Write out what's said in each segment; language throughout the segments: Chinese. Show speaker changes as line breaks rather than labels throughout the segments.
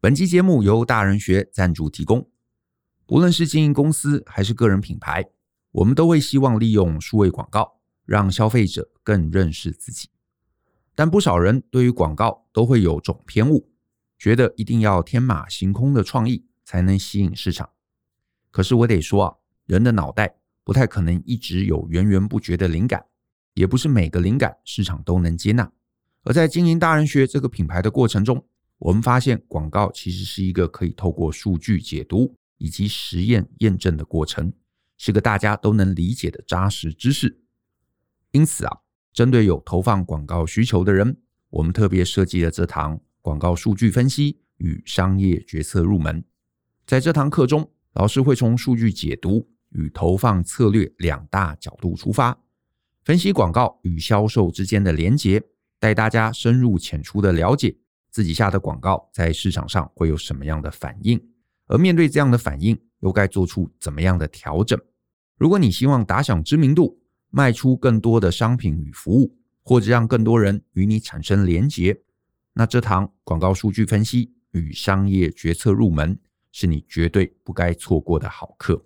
本期节目由大人学赞助提供。无论是经营公司还是个人品牌，我们都会希望利用数位广告，让消费者更认识自己。但不少人对于广告都会有种偏误，觉得一定要天马行空的创意才能吸引市场。可是我得说啊，人的脑袋不太可能一直有源源不绝的灵感，也不是每个灵感市场都能接纳。而在经营大人学这个品牌的过程中，我们发现广告其实是一个可以透过数据解读以及实验验证的过程，是个大家都能理解的扎实知识。因此啊，针对有投放广告需求的人，我们特别设计了这堂广告数据分析与商业决策入门。在这堂课中，老师会从数据解读与投放策略两大角度出发，分析广告与销售之间的连结，带大家深入浅出的了解自己下的广告在市场上会有什么样的反应，而面对这样的反应，又该做出怎么样的调整。如果你希望打响知名度，卖出更多的商品与服务，或者让更多人与你产生连结，那这堂广告数据分析与商业决策入门是你绝对不该错过的好课。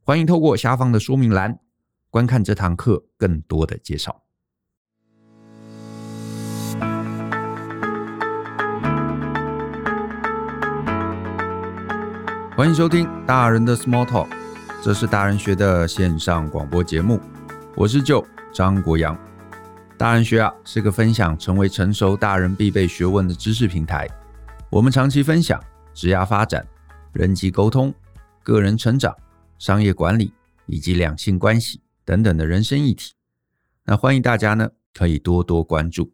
欢迎透过下方的说明栏观看这堂课更多的介绍。欢迎收听大人的 Small Talk，这是大人学的线上广播节目。我是舅张国阳，大人学啊是个分享成为成熟大人必备学问的知识平台。我们长期分享职业发展、人际沟通、个人成长、商业管理以及两性关系等等的人生议题。那欢迎大家呢可以多多关注。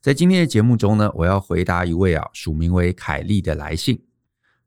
在今天的节目中呢，我要回答一位啊署名为凯丽的来信。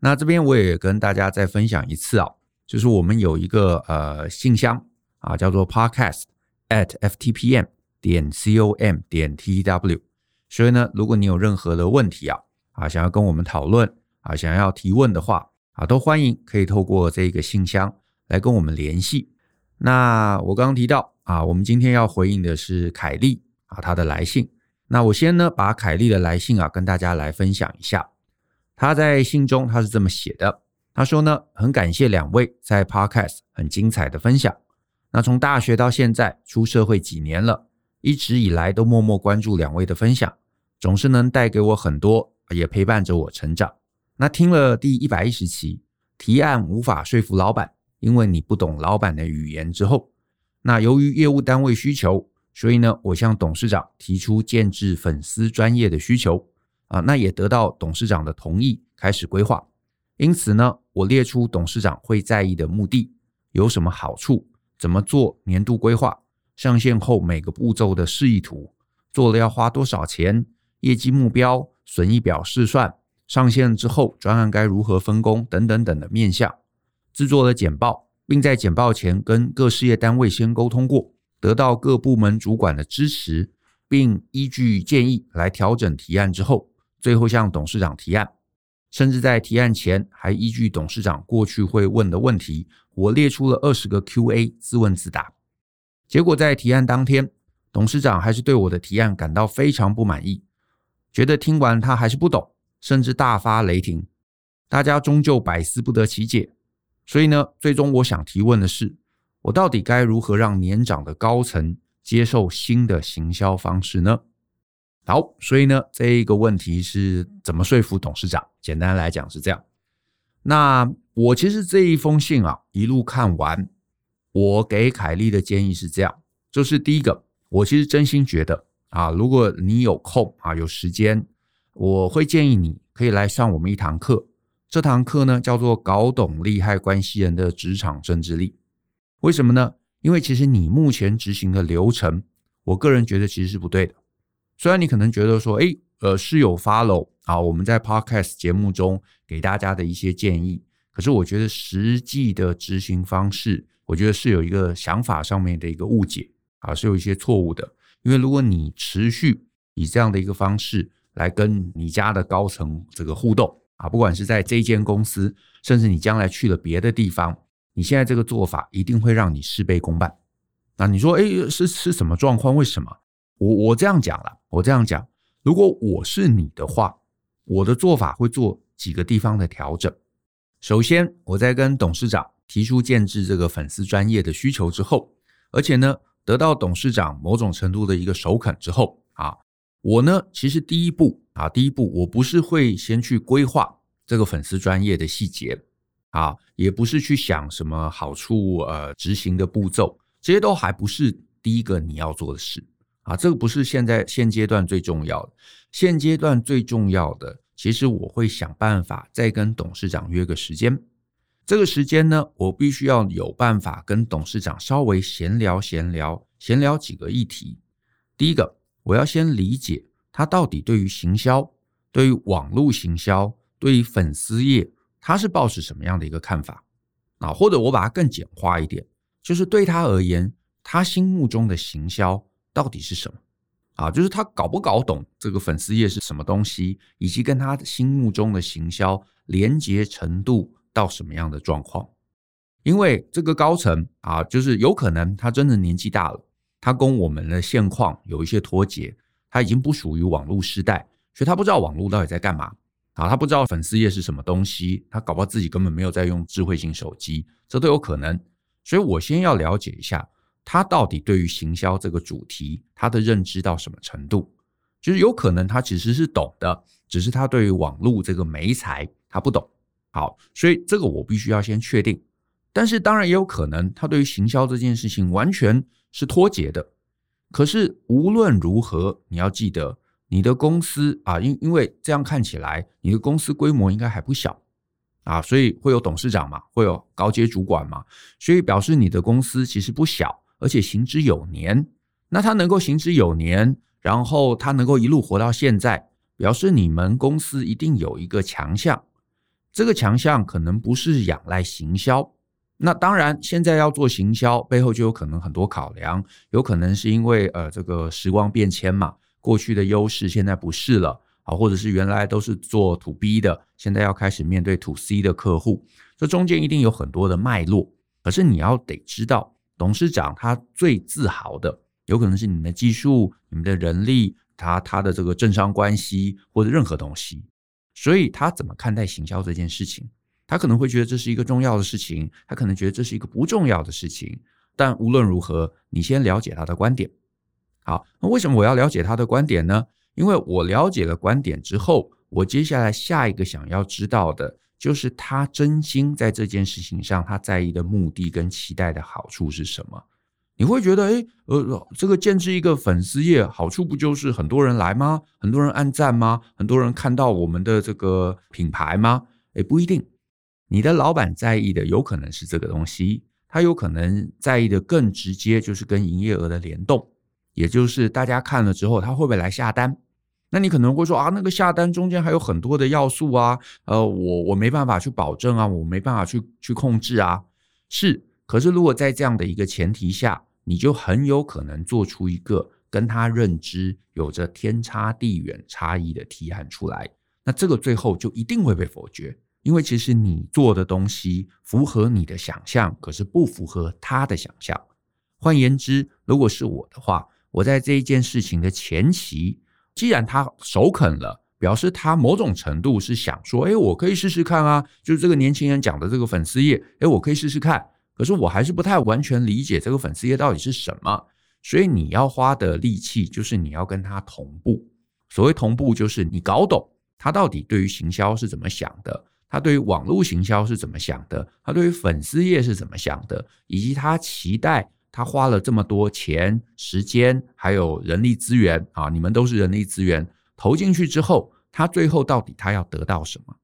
那这边我也跟大家再分享一次啊，就是我们有一个呃信箱。啊，叫做 podcast at ftpm 点 com 点 tw。所以呢，如果你有任何的问题啊，啊，想要跟我们讨论啊，想要提问的话啊，都欢迎可以透过这个信箱来跟我们联系。那我刚刚提到啊，我们今天要回应的是凯丽啊，她的来信。那我先呢，把凯丽的来信啊，跟大家来分享一下。他在信中他是这么写的，他说呢，很感谢两位在 podcast 很精彩的分享。那从大学到现在出社会几年了，一直以来都默默关注两位的分享，总是能带给我很多，也陪伴着我成长。那听了第一百一十期提案无法说服老板，因为你不懂老板的语言之后，那由于业务单位需求，所以呢，我向董事长提出建置粉丝专业的需求啊，那也得到董事长的同意，开始规划。因此呢，我列出董事长会在意的目的，有什么好处。怎么做年度规划？上线后每个步骤的示意图，做了要花多少钱？业绩目标、损益表试算，上线之后专案该如何分工？等等等的面向，制作了简报，并在简报前跟各事业单位先沟通过，得到各部门主管的支持，并依据建议来调整提案之后，最后向董事长提案。甚至在提案前，还依据董事长过去会问的问题，我列出了二十个 Q&A 自问自答。结果在提案当天，董事长还是对我的提案感到非常不满意，觉得听完他还是不懂，甚至大发雷霆。大家终究百思不得其解。所以呢，最终我想提问的是，我到底该如何让年长的高层接受新的行销方式呢？好，所以呢，这一个问题是怎么说服董事长？简单来讲是这样。那我其实这一封信啊，一路看完，我给凯丽的建议是这样：就是第一个，我其实真心觉得啊，如果你有空啊，有时间，我会建议你可以来上我们一堂课。这堂课呢，叫做“搞懂利害关系人的职场政治力”。为什么呢？因为其实你目前执行的流程，我个人觉得其实是不对的。虽然你可能觉得说，诶，呃，是有 follow 啊，我们在 podcast 节目中给大家的一些建议，可是我觉得实际的执行方式，我觉得是有一个想法上面的一个误解啊，是有一些错误的。因为如果你持续以这样的一个方式来跟你家的高层这个互动啊，不管是在这间公司，甚至你将来去了别的地方，你现在这个做法一定会让你事倍功半。那你说，诶，是是什么状况？为什么？我我这样讲了，我这样讲，如果我是你的话，我的做法会做几个地方的调整。首先，我在跟董事长提出建置这个粉丝专业的需求之后，而且呢，得到董事长某种程度的一个首肯之后啊，我呢，其实第一步啊，第一步我不是会先去规划这个粉丝专业的细节啊，也不是去想什么好处呃执行的步骤，这些都还不是第一个你要做的事啊，这个不是现在现阶段最重要的，现阶段最重要的，其实我会想办法再跟董事长约个时间。这个时间呢，我必须要有办法跟董事长稍微闲聊闲聊，闲聊几个议题。第一个，我要先理解他到底对于行销、对于网络行销、对于粉丝业，他是抱持什么样的一个看法啊？或者我把它更简化一点，就是对他而言，他心目中的行销到底是什么啊？就是他搞不搞懂这个粉丝页是什么东西，以及跟他心目中的行销连接程度。到什么样的状况？因为这个高层啊，就是有可能他真的年纪大了，他跟我们的现况有一些脱节，他已经不属于网络时代，所以他不知道网络到底在干嘛啊，他不知道粉丝页是什么东西，他搞不好自己根本没有在用智慧型手机，这都有可能。所以我先要了解一下，他到底对于行销这个主题，他的认知到什么程度？就是有可能他其实是懂的，只是他对于网络这个媒材他不懂。好，所以这个我必须要先确定，但是当然也有可能他对于行销这件事情完全是脱节的。可是无论如何，你要记得你的公司啊，因因为这样看起来你的公司规模应该还不小啊，所以会有董事长嘛，会有高阶主管嘛，所以表示你的公司其实不小，而且行之有年。那他能够行之有年，然后他能够一路活到现在，表示你们公司一定有一个强项。这个强项可能不是仰赖行销，那当然现在要做行销，背后就有可能很多考量，有可能是因为呃这个时光变迁嘛，过去的优势现在不是了啊，或者是原来都是做 to B 的，现在要开始面对 to C 的客户，这中间一定有很多的脉络。可是你要得知道，董事长他最自豪的，有可能是你们的技术、你们的人力，他他的这个政商关系或者任何东西。所以他怎么看待行销这件事情？他可能会觉得这是一个重要的事情，他可能觉得这是一个不重要的事情。但无论如何，你先了解他的观点。好，那为什么我要了解他的观点呢？因为我了解了观点之后，我接下来下一个想要知道的就是他真心在这件事情上他在意的目的跟期待的好处是什么。你会觉得，诶，呃，这个建置一个粉丝页，好处不就是很多人来吗？很多人按赞吗？很多人看到我们的这个品牌吗？哎，不一定。你的老板在意的有可能是这个东西，他有可能在意的更直接，就是跟营业额的联动，也就是大家看了之后，他会不会来下单？那你可能会说啊，那个下单中间还有很多的要素啊，呃，我我没办法去保证啊，我没办法去去控制啊。是，可是如果在这样的一个前提下，你就很有可能做出一个跟他认知有着天差地远差异的提案出来，那这个最后就一定会被否决，因为其实你做的东西符合你的想象，可是不符合他的想象。换言之，如果是我的话，我在这一件事情的前期，既然他首肯了，表示他某种程度是想说，哎，我可以试试看啊，就是这个年轻人讲的这个粉丝页，哎，我可以试试看。可是我还是不太完全理解这个粉丝页到底是什么，所以你要花的力气就是你要跟他同步。所谓同步，就是你搞懂他到底对于行销是怎么想的，他对于网络行销是怎么想的，他对于粉丝页是怎么想的，以及他期待他花了这么多钱、时间还有人力资源啊，你们都是人力资源投进去之后，他最后到底他要得到什么？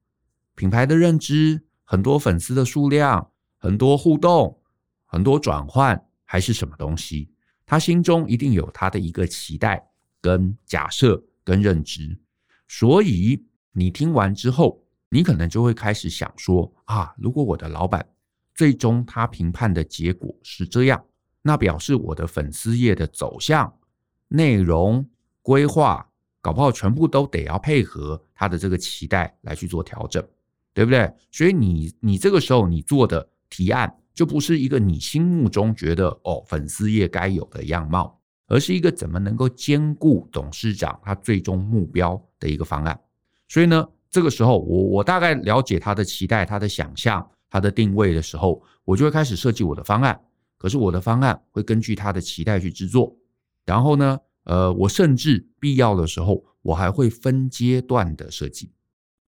品牌的认知，很多粉丝的数量。很多互动，很多转换，还是什么东西？他心中一定有他的一个期待、跟假设、跟认知。所以你听完之后，你可能就会开始想说：啊，如果我的老板最终他评判的结果是这样，那表示我的粉丝页的走向、内容、规划，搞不好全部都得要配合他的这个期待来去做调整，对不对？所以你你这个时候你做的。提案就不是一个你心目中觉得哦，粉丝页该有的样貌，而是一个怎么能够兼顾董事长他最终目标的一个方案。所以呢，这个时候我我大概了解他的期待、他的想象、他的定位的时候，我就会开始设计我的方案。可是我的方案会根据他的期待去制作，然后呢，呃，我甚至必要的时候，我还会分阶段的设计。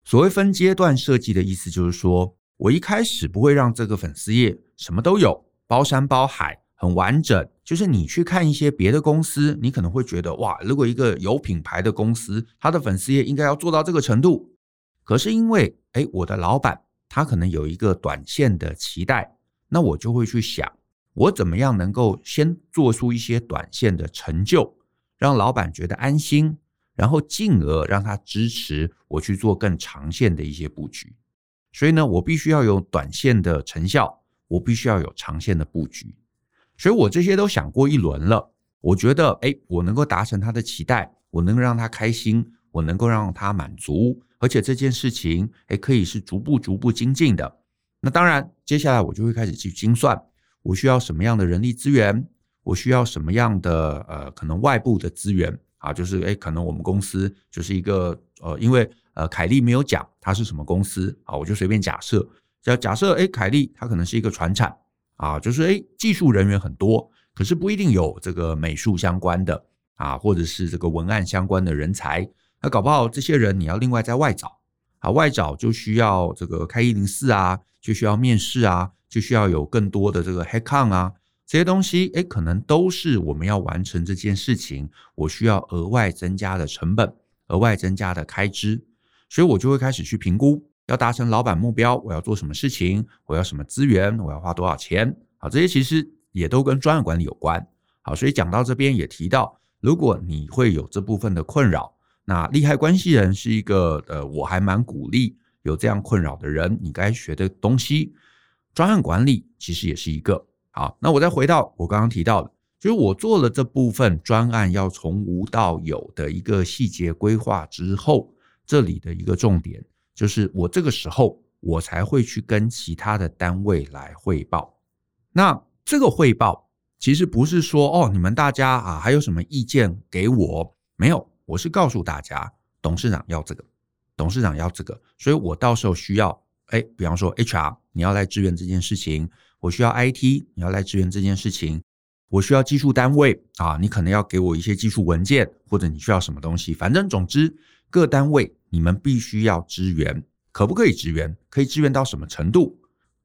所谓分阶段设计的意思，就是说我一开始不会让这个粉丝页什么都有，包山包海，很完整。就是你去看一些别的公司，你可能会觉得哇，如果一个有品牌的公司，它的粉丝页应该要做到这个程度。可是因为，哎，我的老板他可能有一个短线的期待，那我就会去想。我怎么样能够先做出一些短线的成就，让老板觉得安心，然后进而让他支持我去做更长线的一些布局。所以呢，我必须要有短线的成效，我必须要有长线的布局。所以我这些都想过一轮了，我觉得，哎，我能够达成他的期待，我能够让他开心，我能够让他满足，而且这件事情，哎，可以是逐步逐步精进的。那当然，接下来我就会开始去精算。我需要什么样的人力资源？我需要什么样的呃，可能外部的资源啊？就是诶，可能我们公司就是一个呃，因为呃，凯利没有讲它是什么公司啊，我就随便假设，假假设诶，凯利它可能是一个传产啊，就是诶，技术人员很多，可是不一定有这个美术相关的啊，或者是这个文案相关的人才，那搞不好这些人你要另外在外找啊，外找就需要这个开一零四啊，就需要面试啊。就需要有更多的这个 headcount 啊，这些东西，诶，可能都是我们要完成这件事情，我需要额外增加的成本，额外增加的开支，所以我就会开始去评估，要达成老板目标，我要做什么事情，我要什么资源，我要花多少钱，好，这些其实也都跟专业管理有关，好，所以讲到这边也提到，如果你会有这部分的困扰，那利害关系人是一个，呃，我还蛮鼓励有这样困扰的人，你该学的东西。专案管理其实也是一个好，那我再回到我刚刚提到的，就是我做了这部分专案要从无到有的一个细节规划之后，这里的一个重点就是我这个时候我才会去跟其他的单位来汇报。那这个汇报其实不是说哦，你们大家啊还有什么意见给我？没有，我是告诉大家，董事长要这个，董事长要这个，所以我到时候需要。哎，比方说 HR，你要来支援这件事情；我需要 IT，你要来支援这件事情；我需要技术单位啊，你可能要给我一些技术文件，或者你需要什么东西。反正总之，各单位你们必须要支援，可不可以支援？可以支援到什么程度？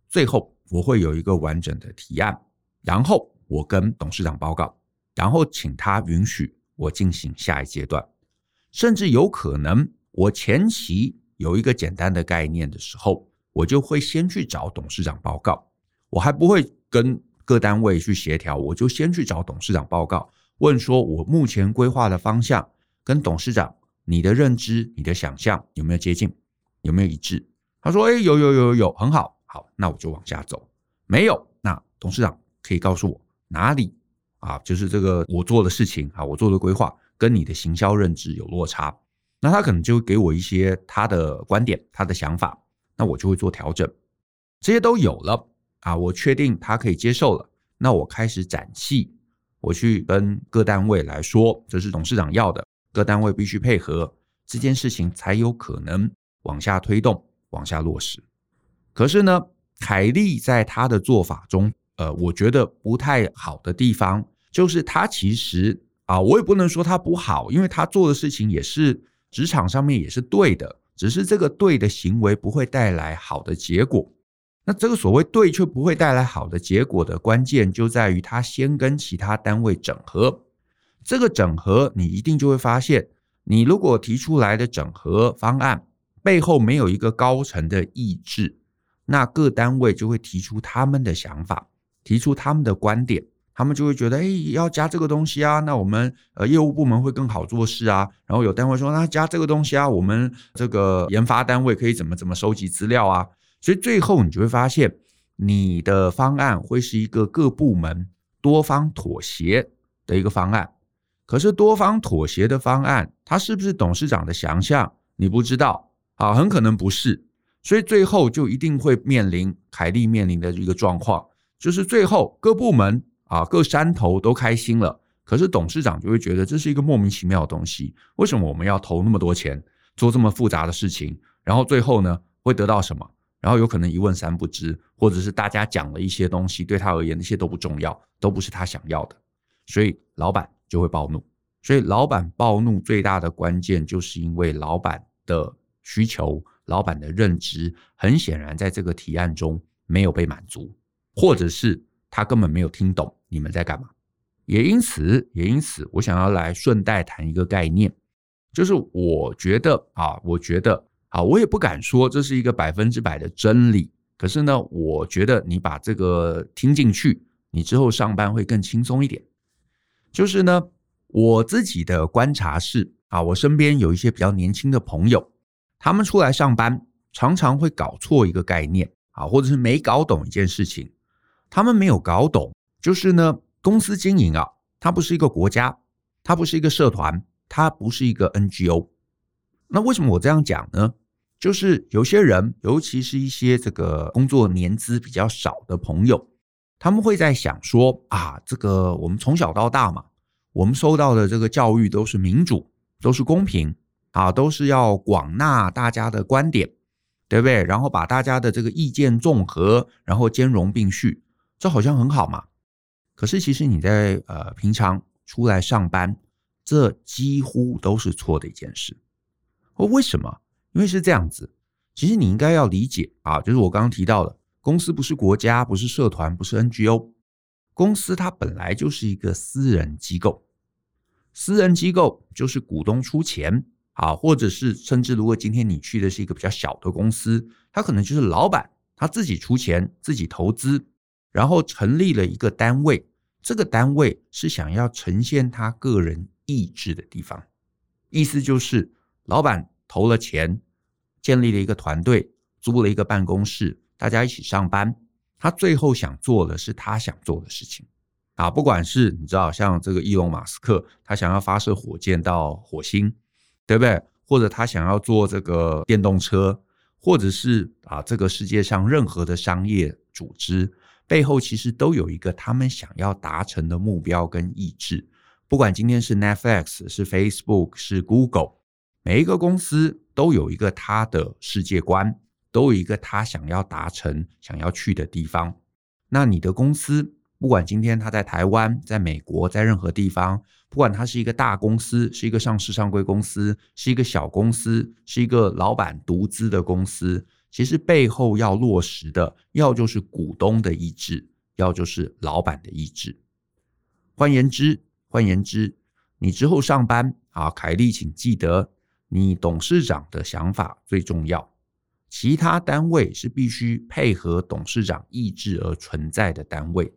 最后我会有一个完整的提案，然后我跟董事长报告，然后请他允许我进行下一阶段，甚至有可能我前期有一个简单的概念的时候。我就会先去找董事长报告，我还不会跟各单位去协调，我就先去找董事长报告，问说我目前规划的方向跟董事长你的认知、你的想象有没有接近，有没有一致？他说：“哎，有有有有有，很好，好，那我就往下走。没有，那董事长可以告诉我哪里啊？就是这个我做的事情啊，我做的规划跟你的行销认知有落差，那他可能就会给我一些他的观点、他的想法。”那我就会做调整，这些都有了啊，我确定他可以接受了。那我开始展戏，我去跟各单位来说，这是董事长要的，各单位必须配合，这件事情才有可能往下推动、往下落实。可是呢，凯利在他的做法中，呃，我觉得不太好的地方，就是他其实啊，我也不能说他不好，因为他做的事情也是职场上面也是对的。只是这个对的行为不会带来好的结果。那这个所谓对却不会带来好的结果的关键，就在于他先跟其他单位整合。这个整合，你一定就会发现，你如果提出来的整合方案背后没有一个高层的意志，那各单位就会提出他们的想法，提出他们的观点。他们就会觉得，哎，要加这个东西啊，那我们呃业务部门会更好做事啊。然后有单位说，那加这个东西啊，我们这个研发单位可以怎么怎么收集资料啊。所以最后你就会发现，你的方案会是一个各部门多方妥协的一个方案。可是多方妥协的方案，它是不是董事长的想象？你不知道啊，很可能不是。所以最后就一定会面临凯利面临的一个状况，就是最后各部门。啊，各山头都开心了，可是董事长就会觉得这是一个莫名其妙的东西。为什么我们要投那么多钱做这么复杂的事情？然后最后呢会得到什么？然后有可能一问三不知，或者是大家讲了一些东西，对他而言那些都不重要，都不是他想要的，所以老板就会暴怒。所以老板暴怒最大的关键，就是因为老板的需求、老板的认知，很显然在这个提案中没有被满足，或者是他根本没有听懂你们在干嘛。也因此，也因此，我想要来顺带谈一个概念，就是我觉得啊，我觉得啊，我也不敢说这是一个百分之百的真理，可是呢，我觉得你把这个听进去，你之后上班会更轻松一点。就是呢。我自己的观察是啊，我身边有一些比较年轻的朋友，他们出来上班常常会搞错一个概念啊，或者是没搞懂一件事情。他们没有搞懂，就是呢，公司经营啊，它不是一个国家，它不是一个社团，它不是一个 NGO。那为什么我这样讲呢？就是有些人，尤其是一些这个工作年资比较少的朋友，他们会在想说啊，这个我们从小到大嘛。我们收到的这个教育都是民主，都是公平啊，都是要广纳大家的观点，对不对？然后把大家的这个意见综合，然后兼容并蓄，这好像很好嘛。可是其实你在呃平常出来上班，这几乎都是错的一件事。哦，为什么？因为是这样子。其实你应该要理解啊，就是我刚刚提到的，公司不是国家，不是社团，不是 NGO。公司它本来就是一个私人机构，私人机构就是股东出钱啊，或者是甚至如果今天你去的是一个比较小的公司，他可能就是老板他自己出钱自己投资，然后成立了一个单位，这个单位是想要呈现他个人意志的地方，意思就是老板投了钱，建立了一个团队，租了一个办公室，大家一起上班。他最后想做的是他想做的事情啊，不管是你知道像这个伊隆马斯克，他想要发射火箭到火星，对不对？或者他想要做这个电动车，或者是啊，这个世界上任何的商业组织背后其实都有一个他们想要达成的目标跟意志。不管今天是 Netflix、是 Facebook、是 Google，每一个公司都有一个他的世界观。都有一个他想要达成、想要去的地方。那你的公司，不管今天他在台湾、在美国、在任何地方，不管它是一个大公司、是一个上市上柜公司、是一个小公司、是一个老板独资的公司，其实背后要落实的，要就是股东的意志，要就是老板的意志。换言之，换言之，你之后上班啊，凯莉，请记得，你董事长的想法最重要。其他单位是必须配合董事长意志而存在的单位，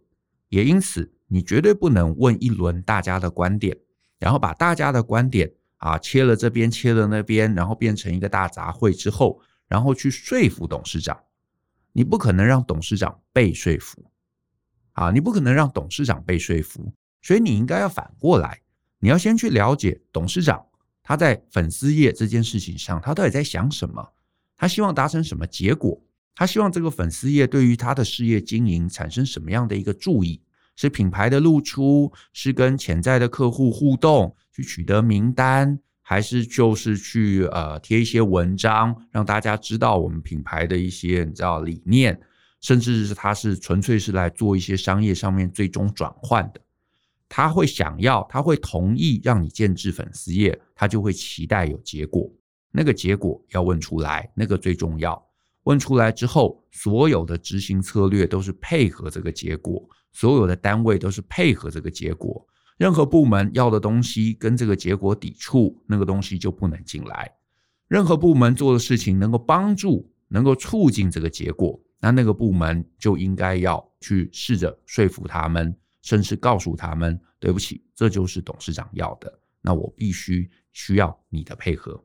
也因此，你绝对不能问一轮大家的观点，然后把大家的观点啊切了这边，切了那边，然后变成一个大杂烩之后，然后去说服董事长。你不可能让董事长被说服，啊，你不可能让董事长被说服，所以你应该要反过来，你要先去了解董事长他在粉丝页这件事情上，他到底在想什么。他希望达成什么结果？他希望这个粉丝页对于他的事业经营产生什么样的一个注意？是品牌的露出，是跟潜在的客户互动，去取得名单，还是就是去呃贴一些文章，让大家知道我们品牌的一些你知道理念，甚至是他是纯粹是来做一些商业上面最终转换的。他会想要，他会同意让你建置粉丝页，他就会期待有结果。那个结果要问出来，那个最重要。问出来之后，所有的执行策略都是配合这个结果，所有的单位都是配合这个结果。任何部门要的东西跟这个结果抵触，那个东西就不能进来。任何部门做的事情能够帮助、能够促进这个结果，那那个部门就应该要去试着说服他们，甚至告诉他们：对不起，这就是董事长要的，那我必须需要你的配合。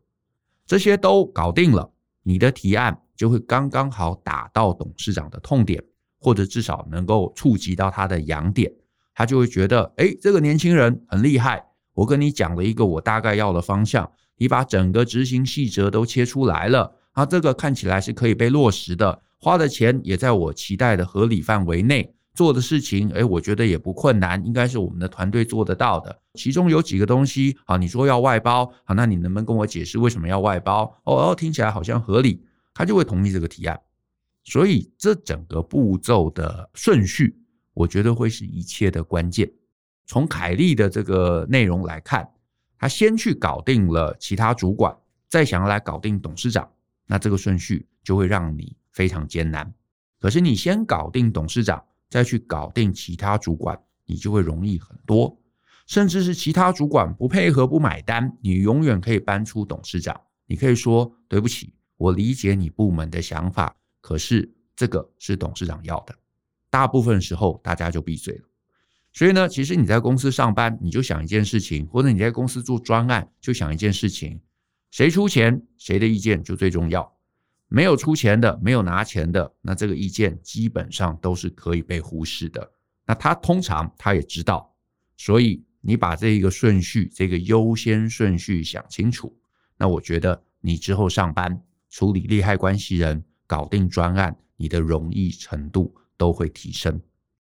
这些都搞定了，你的提案就会刚刚好打到董事长的痛点，或者至少能够触及到他的痒点，他就会觉得，哎，这个年轻人很厉害。我跟你讲了一个我大概要的方向，你把整个执行细则都切出来了，啊，这个看起来是可以被落实的，花的钱也在我期待的合理范围内，做的事情，诶，我觉得也不困难，应该是我们的团队做得到的。其中有几个东西，啊，你说要外包，好，那你能不能跟我解释为什么要外包？哦哦，听起来好像合理，他就会同意这个提案。所以这整个步骤的顺序，我觉得会是一切的关键。从凯利的这个内容来看，他先去搞定了其他主管，再想要来搞定董事长，那这个顺序就会让你非常艰难。可是你先搞定董事长，再去搞定其他主管，你就会容易很多。甚至是其他主管不配合、不买单，你永远可以搬出董事长。你可以说：“对不起，我理解你部门的想法，可是这个是董事长要的。”大部分时候，大家就闭嘴了。所以呢，其实你在公司上班，你就想一件事情；或者你在公司做专案，就想一件事情：谁出钱，谁的意见就最重要。没有出钱的，没有拿钱的，那这个意见基本上都是可以被忽视的。那他通常他也知道，所以你把这一个顺序，这个优先顺序想清楚，那我觉得你之后上班处理利害关系人，搞定专案，你的容易程度都会提升。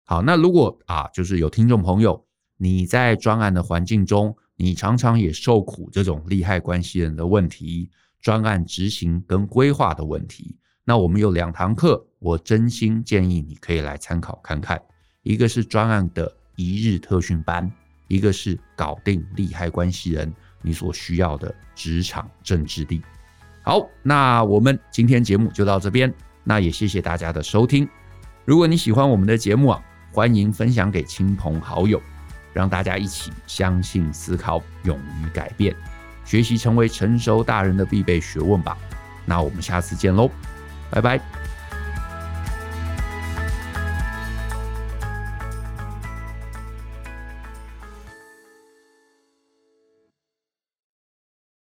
好，那如果啊，就是有听众朋友，你在专案的环境中，你常常也受苦这种利害关系人的问题。专案执行跟规划的问题，那我们有两堂课，我真心建议你可以来参考看看。一个是专案的一日特训班，一个是搞定利害关系人你所需要的职场政治力。好，那我们今天节目就到这边，那也谢谢大家的收听。如果你喜欢我们的节目啊，欢迎分享给亲朋好友，让大家一起相信、思考、勇于改变。学习成为成熟大人的必备学问吧。那我们下次见喽，拜拜。